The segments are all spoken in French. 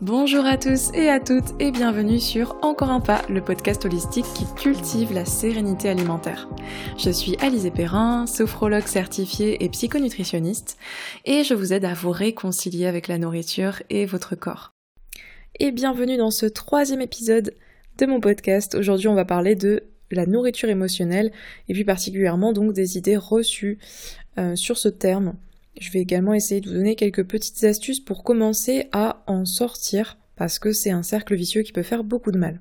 Bonjour à tous et à toutes et bienvenue sur Encore un pas, le podcast holistique qui cultive la sérénité alimentaire. Je suis Alizé Perrin, sophrologue certifiée et psychonutritionniste et je vous aide à vous réconcilier avec la nourriture et votre corps. Et bienvenue dans ce troisième épisode de mon podcast. Aujourd'hui on va parler de la nourriture émotionnelle et puis particulièrement donc des idées reçues euh, sur ce terme je vais également essayer de vous donner quelques petites astuces pour commencer à en sortir, parce que c'est un cercle vicieux qui peut faire beaucoup de mal.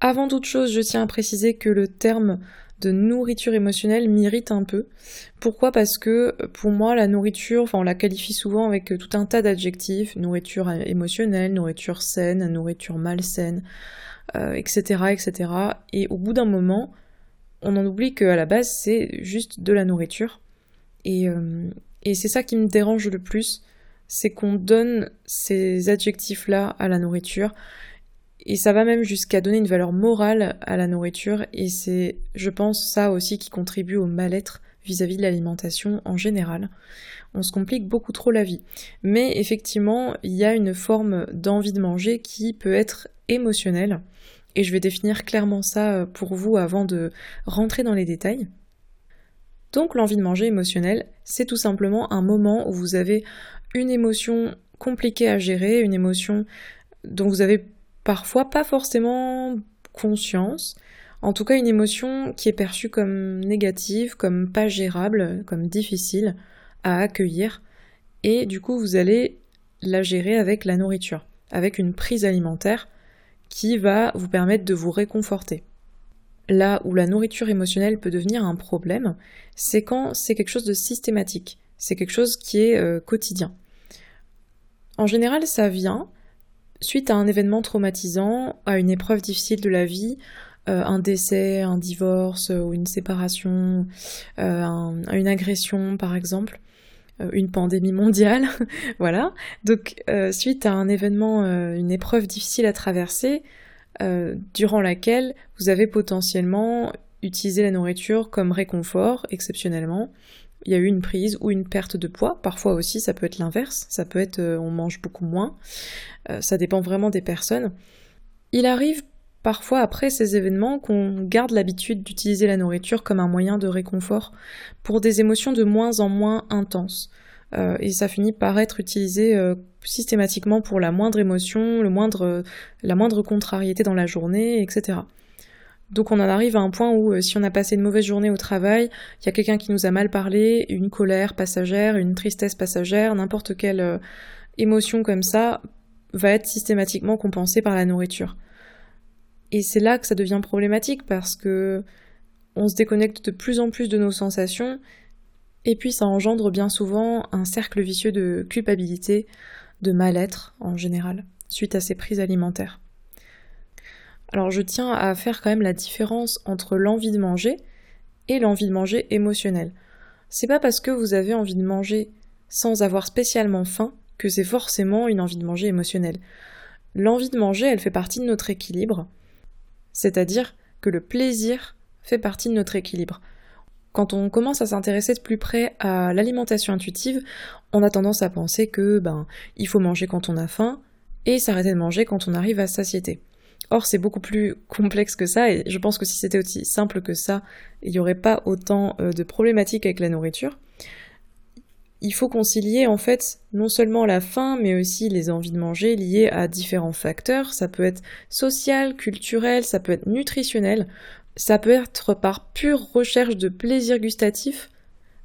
Avant toute chose, je tiens à préciser que le terme de nourriture émotionnelle m'irrite un peu. Pourquoi? Parce que pour moi, la nourriture, on la qualifie souvent avec tout un tas d'adjectifs nourriture émotionnelle, nourriture saine, nourriture malsaine, etc., euh, etc. Et au bout d'un moment, on en oublie qu'à la base, c'est juste de la nourriture. Et, euh, et c'est ça qui me dérange le plus, c'est qu'on donne ces adjectifs-là à la nourriture, et ça va même jusqu'à donner une valeur morale à la nourriture, et c'est, je pense, ça aussi qui contribue au mal-être vis-à-vis de l'alimentation en général. On se complique beaucoup trop la vie. Mais effectivement, il y a une forme d'envie de manger qui peut être émotionnelle, et je vais définir clairement ça pour vous avant de rentrer dans les détails. Donc l'envie de manger émotionnelle, c'est tout simplement un moment où vous avez une émotion compliquée à gérer, une émotion dont vous avez parfois pas forcément conscience, en tout cas une émotion qui est perçue comme négative, comme pas gérable, comme difficile à accueillir, et du coup vous allez la gérer avec la nourriture, avec une prise alimentaire qui va vous permettre de vous réconforter là où la nourriture émotionnelle peut devenir un problème, c'est quand c'est quelque chose de systématique, c'est quelque chose qui est euh, quotidien. En général, ça vient suite à un événement traumatisant, à une épreuve difficile de la vie, euh, un décès, un divorce ou une séparation, euh, une agression par exemple, une pandémie mondiale, voilà. Donc suite à un événement, une épreuve difficile à traverser, euh, durant laquelle vous avez potentiellement utilisé la nourriture comme réconfort, exceptionnellement. Il y a eu une prise ou une perte de poids. Parfois aussi, ça peut être l'inverse. Ça peut être euh, on mange beaucoup moins. Euh, ça dépend vraiment des personnes. Il arrive parfois après ces événements qu'on garde l'habitude d'utiliser la nourriture comme un moyen de réconfort pour des émotions de moins en moins intenses. Et ça finit par être utilisé euh, systématiquement pour la moindre émotion, le moindre, la moindre contrariété dans la journée, etc. Donc on en arrive à un point où euh, si on a passé une mauvaise journée au travail, il y a quelqu'un qui nous a mal parlé, une colère passagère, une tristesse passagère, n'importe quelle émotion comme ça va être systématiquement compensée par la nourriture. Et c'est là que ça devient problématique parce que on se déconnecte de plus en plus de nos sensations et puis ça engendre bien souvent un cercle vicieux de culpabilité, de mal-être en général, suite à ces prises alimentaires. Alors je tiens à faire quand même la différence entre l'envie de manger et l'envie de manger émotionnelle. C'est pas parce que vous avez envie de manger sans avoir spécialement faim que c'est forcément une envie de manger émotionnelle. L'envie de manger, elle fait partie de notre équilibre, c'est-à-dire que le plaisir fait partie de notre équilibre. Quand on commence à s'intéresser de plus près à l'alimentation intuitive, on a tendance à penser que ben il faut manger quand on a faim et s'arrêter de manger quand on arrive à satiété. Or, c'est beaucoup plus complexe que ça, et je pense que si c'était aussi simple que ça, il n'y aurait pas autant euh, de problématiques avec la nourriture. Il faut concilier en fait non seulement la faim, mais aussi les envies de manger liées à différents facteurs. Ça peut être social, culturel, ça peut être nutritionnel. Ça peut être par pure recherche de plaisir gustatif.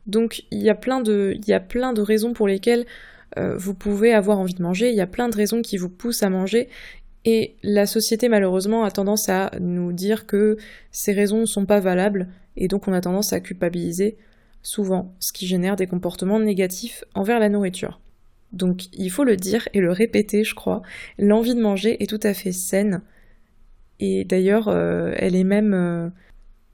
Donc il y a plein de, raisons pour lesquelles euh, vous pouvez avoir envie de manger. Il y a plein de raisons qui vous poussent à manger. Et la société malheureusement a tendance à nous dire que ces raisons ne sont pas valables et donc on a tendance à culpabiliser souvent, ce qui génère des comportements négatifs envers la nourriture. Donc il faut le dire et le répéter, je crois, l'envie de manger est tout à fait saine, et d'ailleurs, euh, elle est même... Euh,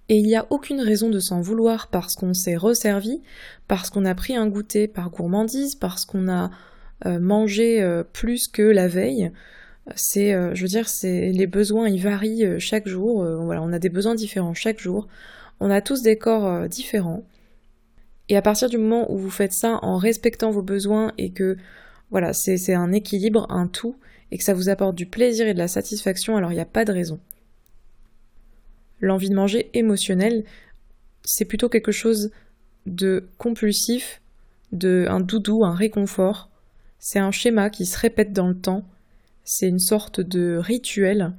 et il n'y a aucune raison de s'en vouloir parce qu'on s'est resservi, parce qu'on a pris un goûter par gourmandise, parce qu'on a euh, mangé plus que la veille. C'est, je veux dire, les besoins, ils varient chaque jour. on a des besoins différents chaque jour. On a tous des corps différents. Et à partir du moment où vous faites ça en respectant vos besoins et que voilà, c'est un équilibre, un tout, et que ça vous apporte du plaisir et de la satisfaction, alors il n'y a pas de raison. L'envie de manger émotionnelle, c'est plutôt quelque chose de compulsif, de un doudou, un réconfort. C'est un schéma qui se répète dans le temps. C'est une sorte de rituel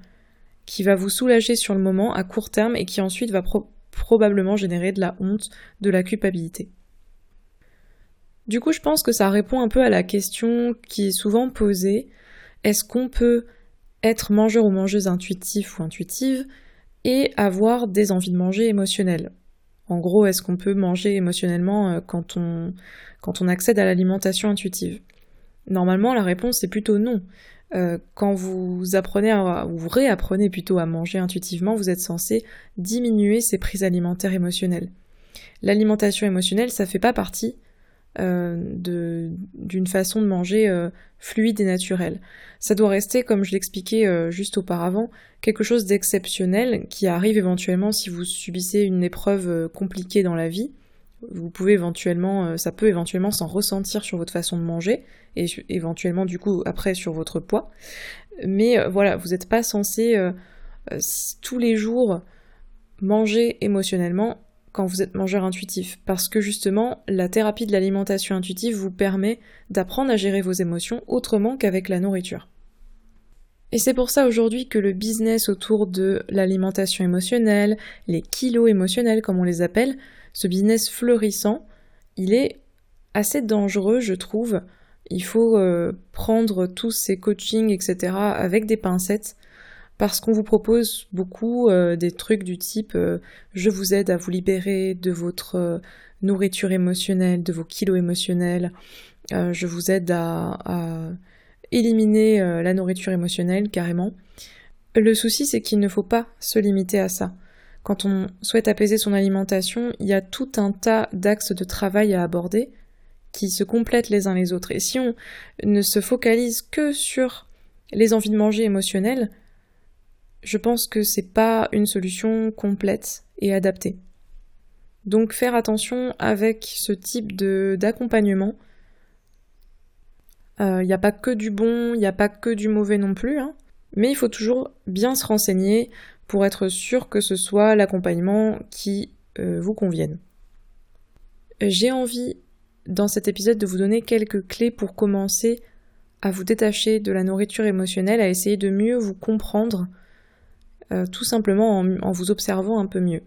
qui va vous soulager sur le moment à court terme et qui ensuite va probablement générer de la honte, de la culpabilité. Du coup, je pense que ça répond un peu à la question qui est souvent posée est-ce qu'on peut être mangeur ou mangeuse intuitif ou intuitive et avoir des envies de manger émotionnelles? En gros, est-ce qu'on peut manger émotionnellement euh, quand on, accède à l'alimentation intuitive? Normalement, la réponse est plutôt non. Euh, quand vous apprenez à, ou vous réapprenez plutôt à manger intuitivement, vous êtes censé diminuer ces prises alimentaires émotionnelles. L'alimentation émotionnelle, ça fait pas partie d'une façon de manger euh, fluide et naturelle. Ça doit rester, comme je l'expliquais euh, juste auparavant, quelque chose d'exceptionnel qui arrive éventuellement si vous subissez une épreuve compliquée dans la vie. Vous pouvez éventuellement, ça peut éventuellement s'en ressentir sur votre façon de manger et éventuellement du coup après sur votre poids. Mais voilà, vous n'êtes pas censé tous les jours manger émotionnellement quand vous êtes mangeur intuitif, parce que justement, la thérapie de l'alimentation intuitive vous permet d'apprendre à gérer vos émotions autrement qu'avec la nourriture. Et c'est pour ça aujourd'hui que le business autour de l'alimentation émotionnelle, les kilos émotionnels comme on les appelle, ce business fleurissant, il est assez dangereux, je trouve. Il faut euh, prendre tous ces coachings, etc., avec des pincettes, parce qu'on vous propose beaucoup euh, des trucs du type euh, je vous aide à vous libérer de votre euh, nourriture émotionnelle, de vos kilos émotionnels, je vous aide à, à éliminer la nourriture émotionnelle carrément. Le souci c'est qu'il ne faut pas se limiter à ça. Quand on souhaite apaiser son alimentation, il y a tout un tas d'axes de travail à aborder qui se complètent les uns les autres. Et si on ne se focalise que sur les envies de manger émotionnelles, je pense que c'est pas une solution complète et adaptée. Donc faire attention avec ce type d'accompagnement. Il euh, n'y a pas que du bon, il n'y a pas que du mauvais non plus, hein. mais il faut toujours bien se renseigner pour être sûr que ce soit l'accompagnement qui euh, vous convienne. J'ai envie dans cet épisode de vous donner quelques clés pour commencer à vous détacher de la nourriture émotionnelle, à essayer de mieux vous comprendre euh, tout simplement en, vous observant un peu mieux.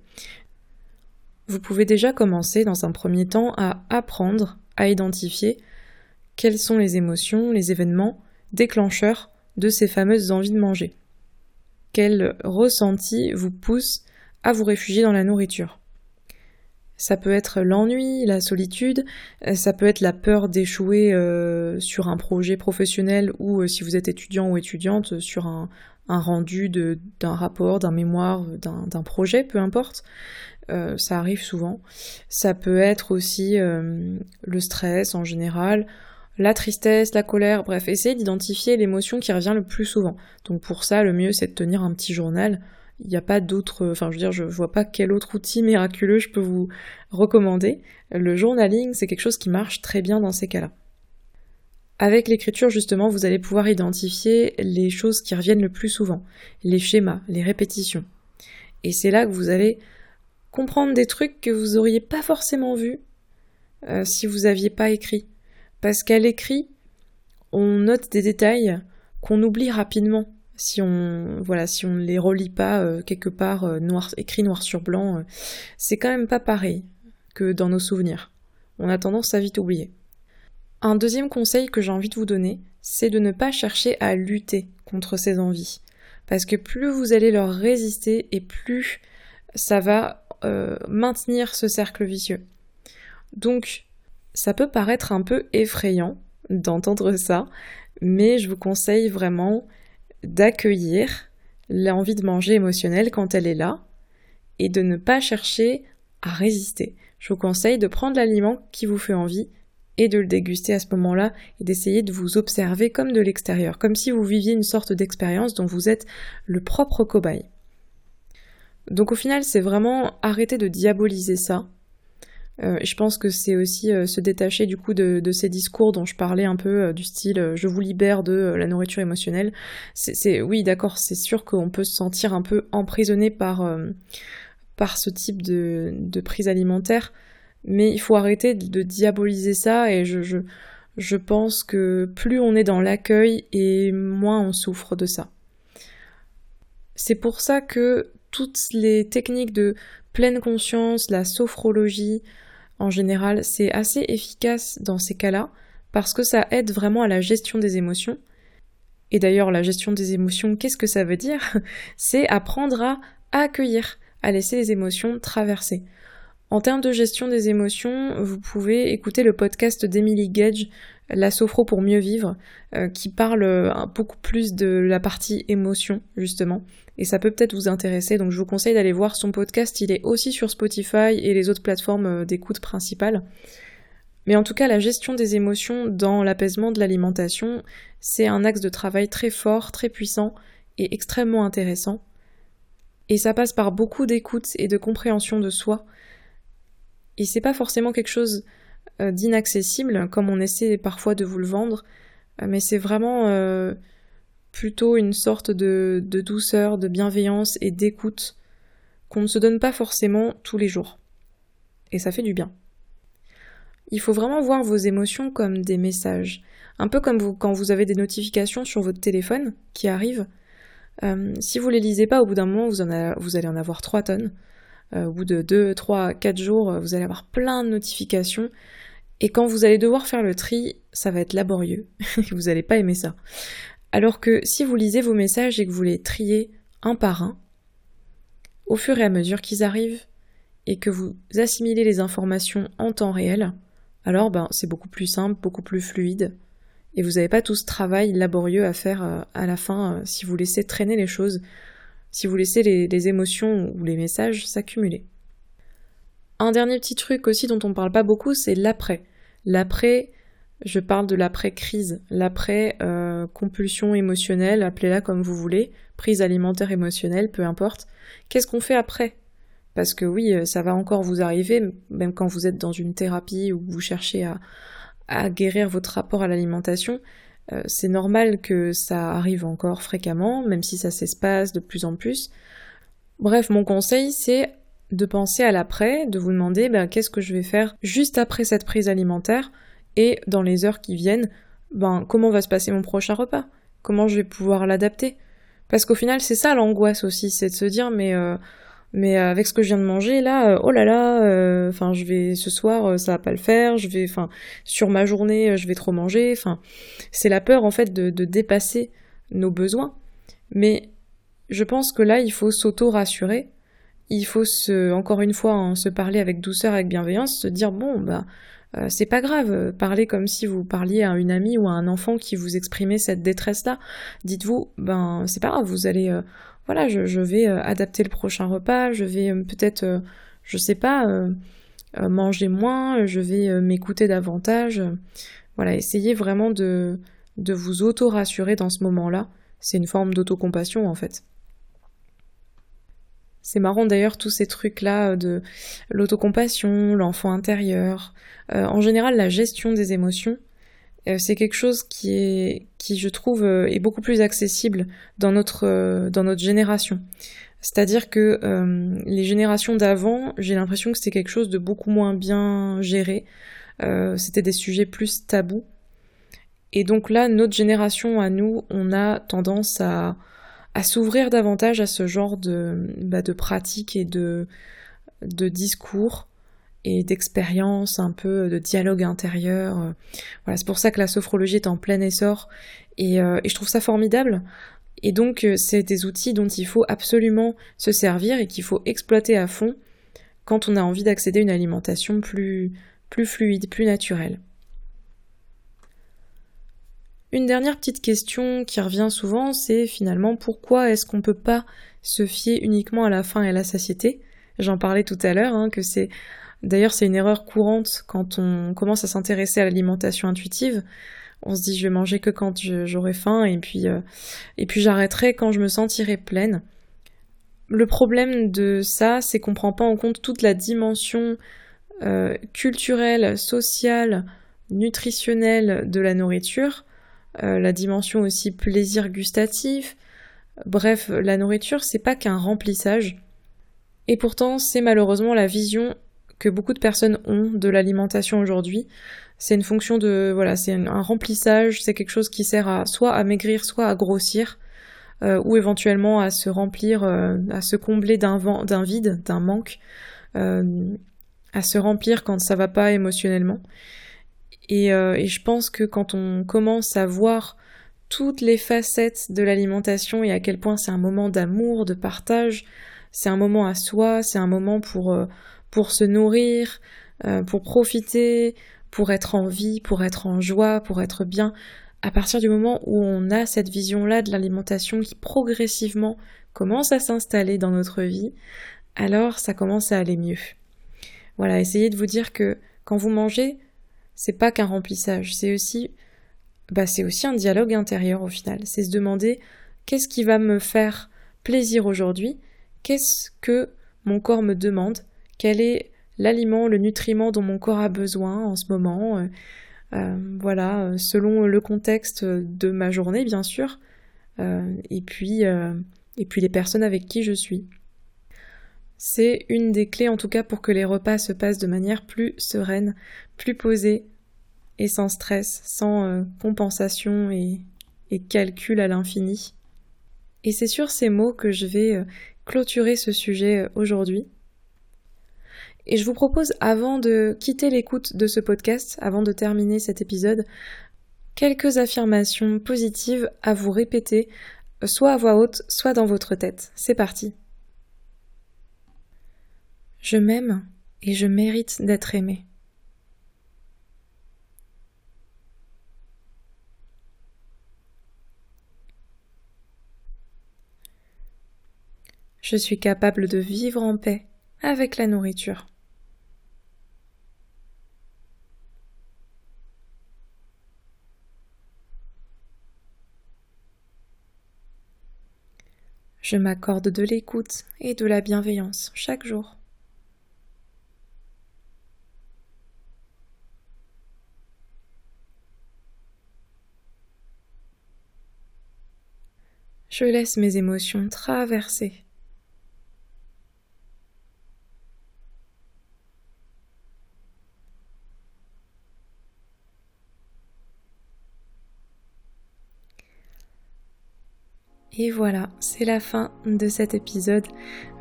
Vous pouvez déjà commencer dans un premier temps à apprendre à identifier quelles sont les émotions, les événements déclencheurs de ces fameuses envies de manger. Quels ressentis vous poussent à vous réfugier dans la nourriture? Ça peut être l'ennui, la solitude, euh, ça peut être la peur d'échouer euh, sur un projet professionnel ou si vous êtes étudiant ou étudiante sur un, rendu d'un rapport, d'un mémoire, d'un projet, peu importe. Euh, ça arrive souvent. Ça peut être aussi euh, le stress en général, la tristesse, la colère, bref, essayez d'identifier l'émotion qui revient le plus souvent. Donc pour ça, le mieux c'est de tenir un petit journal. Il n'y a pas d'autre, enfin je veux dire, je vois pas quel autre outil miraculeux je peux vous recommander. Le journaling, c'est quelque chose qui marche très bien dans ces cas-là. Avec l'écriture, justement, vous allez pouvoir identifier les choses qui reviennent le plus souvent, les schémas, les répétitions. Et c'est là que vous allez comprendre des trucs que vous n'auriez pas forcément vus euh, si vous n'aviez pas écrit. Parce qu'à l'écrit, on note des détails qu'on oublie rapidement si on voilà si on ne les relit pas euh, quelque part euh, noir écrit noir sur blanc c'est quand même pas pareil que dans nos souvenirs on a tendance à vite oublier un deuxième conseil que j'ai envie de vous donner, c'est de ne pas chercher à lutter contre ces envies. Parce que plus vous allez leur résister et plus ça va euh, maintenir ce cercle vicieux. Donc, ça peut paraître un peu effrayant d'entendre ça, mais je vous conseille vraiment d'accueillir l'envie de manger émotionnelle quand elle est là et de ne pas chercher à résister. Je vous conseille de prendre l'aliment qui vous fait envie et de le déguster à ce moment-là et d'essayer de vous observer comme de l'extérieur, comme si vous viviez une sorte d'expérience dont vous êtes le propre cobaye. Donc au final, c'est vraiment arrêter de diaboliser ça. Euh, je pense que c'est aussi euh, se détacher du coup de, ces discours dont je parlais un peu du style je vous libère de la nourriture émotionnelle. C'est oui d'accord, c'est sûr qu'on peut se sentir un peu emprisonné par par ce type de, de, prise alimentaire, mais il faut arrêter de, diaboliser ça et je, je je pense que plus on est dans l'accueil et moins on souffre de ça. C'est pour ça que toutes les techniques de pleine conscience, la sophrologie, en général, c'est assez efficace dans ces cas-là, parce que ça aide vraiment à la gestion des émotions. Et d'ailleurs, la gestion des émotions, qu'est-ce que ça veut dire? C'est apprendre à accueillir, à laisser les émotions traverser. En termes de gestion des émotions, vous pouvez écouter le podcast d'Emily Gage, La Sophro pour mieux vivre, euh, qui parle euh, beaucoup plus de la partie émotion, justement. Et ça peut peut-être vous intéresser, donc je vous conseille d'aller voir son podcast, il est aussi sur Spotify et les autres plateformes euh, d'écoute principales. Mais en tout cas, la gestion des émotions dans l'apaisement de l'alimentation, c'est un axe de travail très fort, très puissant et extrêmement intéressant. Et ça passe par beaucoup d'écoute et de compréhension de soi, et c'est pas forcément quelque chose d'inaccessible, comme on essaie parfois de vous le vendre, euh, mais c'est vraiment euh, plutôt une sorte de, douceur, de bienveillance et d'écoute qu'on ne se donne pas forcément tous les jours. Et ça fait du bien. Il faut vraiment voir vos émotions comme des messages. Un peu comme vous, quand vous avez des notifications sur votre téléphone qui arrivent. si vous les lisez pas, au bout d'un moment, vous, vous allez en avoir 3 tonnes. Euh, au bout de 2, 3, 4 jours, euh, vous allez avoir plein de notifications. Et quand vous allez devoir faire le tri, ça va être laborieux. vous n'allez pas aimer ça. Alors que si vous lisez vos messages et que vous les triez un par un, au fur et à mesure qu'ils arrivent, et que vous assimilez les informations en temps réel, alors ben, c'est beaucoup plus simple, beaucoup plus fluide, et vous n'avez pas tout ce travail laborieux à faire euh, à la fin si vous laissez traîner les choses si vous laissez les, émotions ou les messages s'accumuler. Un dernier petit truc aussi dont on ne parle pas beaucoup, c'est l'après. L'après, je parle de l'après-crise, l'après-compulsion euh, émotionnelle, appelez-la comme vous voulez, prise alimentaire émotionnelle, peu importe. Qu'est-ce qu'on fait après? Parce que oui, euh, ça va encore vous arriver, même quand vous êtes dans une thérapie ou vous cherchez à, à guérir votre rapport à l'alimentation, euh, c'est normal que ça arrive encore fréquemment, même si ça s'espace de plus en plus. Bref, mon conseil, c'est de penser à l'après, de vous demander ben, qu'est-ce que je vais faire juste après cette prise alimentaire et dans les heures qui viennent, ben, comment va se passer mon prochain repas? Comment je vais pouvoir l'adapter? Parce qu'au final, c'est ça l'angoisse aussi, c'est de se dire mais euh, mais euh, avec ce que je viens de manger là, euh, oh là là, euh, enfin je vais ce soir ça va pas le faire, je vais, enfin sur ma journée je vais trop manger, enfin c'est la peur en fait de, dépasser nos besoins. Mais je pense que là il faut s'auto-rassurer, il faut se, encore une fois hein, se parler avec douceur, avec bienveillance, se dire bon bah c'est pas grave, parler comme si vous parliez à une amie ou à un enfant qui vous exprimait cette détresse-là. Dites-vous, ben c'est pas grave, vous allez voilà, je, vais euh, adapter le prochain repas, je vais euh, peut-être, euh, je sais pas, manger moins, je vais m'écouter davantage. Voilà, essayez vraiment de, de vous auto-rassurer dans ce moment-là. C'est une forme d'autocompassion en fait. C'est marrant d'ailleurs tous ces trucs-là de l'autocompassion, l'enfant intérieur, en général la gestion des émotions. Euh, c'est quelque chose qui est, qui je trouve, euh, est beaucoup plus accessible dans notre, euh, dans notre génération. C'est-à-dire que les générations d'avant, j'ai l'impression que c'était quelque chose de beaucoup moins bien géré. c'était des sujets plus tabous. Et donc là, notre génération à nous, on a tendance à, à s'ouvrir davantage à ce genre de, bah, pratiques et de, discours et d'expérience, un peu de dialogue intérieur. Euh, voilà, c'est pour ça que la sophrologie est en plein essor et, euh, je trouve ça formidable. Et donc euh, c'est des outils dont il faut absolument se servir et qu'il faut exploiter à fond quand on a envie d'accéder à une alimentation plus fluide, plus naturelle. Une dernière petite question qui revient souvent, c'est finalement pourquoi est-ce qu'on ne peut pas se fier uniquement à la faim et à la satiété? J'en parlais tout à l'heure, hein, que c'est D'ailleurs, c'est une erreur courante quand on commence à s'intéresser à l'alimentation intuitive. On se dit je vais manger que quand j'aurai faim et puis euh, et puis j'arrêterai quand je me sentirai pleine. Le problème de ça, c'est qu'on prend pas en compte toute la dimension euh, culturelle, sociale, nutritionnelle de la nourriture, euh, la dimension aussi plaisir gustatif. Bref, la nourriture, c'est pas qu'un remplissage. Et pourtant, c'est malheureusement la vision que beaucoup de personnes ont de l'alimentation aujourd'hui. C'est une fonction de voilà, c'est un remplissage, c'est quelque chose qui sert à soit à maigrir, soit à grossir, euh, ou éventuellement à se remplir, euh, à se combler d'un vide, d'un manque, à se remplir quand ça va pas émotionnellement. Et, et je pense que quand on commence à voir toutes les facettes de l'alimentation et à quel point c'est un moment d'amour, de partage, c'est un moment à soi, c'est un moment pour pour se nourrir, euh, pour profiter, pour être en vie, pour être en joie, pour être bien. À partir du moment où on a cette vision-là de l'alimentation qui progressivement commence à s'installer dans notre vie, alors ça commence à aller mieux. Voilà, essayez de vous dire que quand vous mangez, c'est pas qu'un remplissage, c'est aussi bah c'est aussi un dialogue intérieur au final. C'est se demander qu'est-ce qui va me faire plaisir aujourd'hui, qu'est-ce que mon corps me demande, quel est l'aliment, le nutriment dont mon corps a besoin en ce moment? Euh, euh, voilà, euh, selon le contexte de ma journée, bien sûr, et puis et puis les personnes avec qui je suis. C'est une des clés en tout cas pour que les repas se passent de manière plus sereine, plus posée et sans stress, sans compensation et, calcul à l'infini. Et c'est sur ces mots que je vais clôturer ce sujet aujourd'hui. Et je vous propose, avant de quitter l'écoute de ce podcast, avant de terminer cet épisode, quelques affirmations positives à vous répéter, soit à voix haute, soit dans votre tête. C'est parti. Je m'aime et je mérite d'être aimé. Je suis capable de vivre en paix avec la nourriture. Je m'accorde de l'écoute et de la bienveillance chaque jour. Je laisse mes émotions traverser. Et voilà, c'est la fin de cet épisode.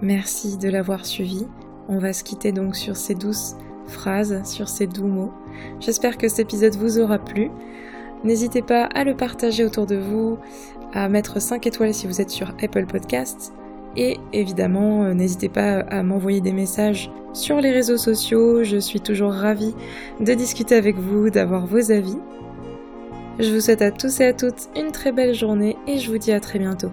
Merci de l'avoir suivi. On va se quitter donc sur ces douces phrases, sur ces doux mots. J'espère que cet épisode vous aura plu. N'hésitez pas à le partager autour de vous, à mettre 5 étoiles si vous êtes sur Apple Podcasts. Et évidemment, euh, n'hésitez pas à m'envoyer des messages sur les réseaux sociaux. Je suis toujours ravie de discuter avec vous, d'avoir vos avis. Je vous souhaite à tous et à toutes une très belle journée et je vous dis à très bientôt.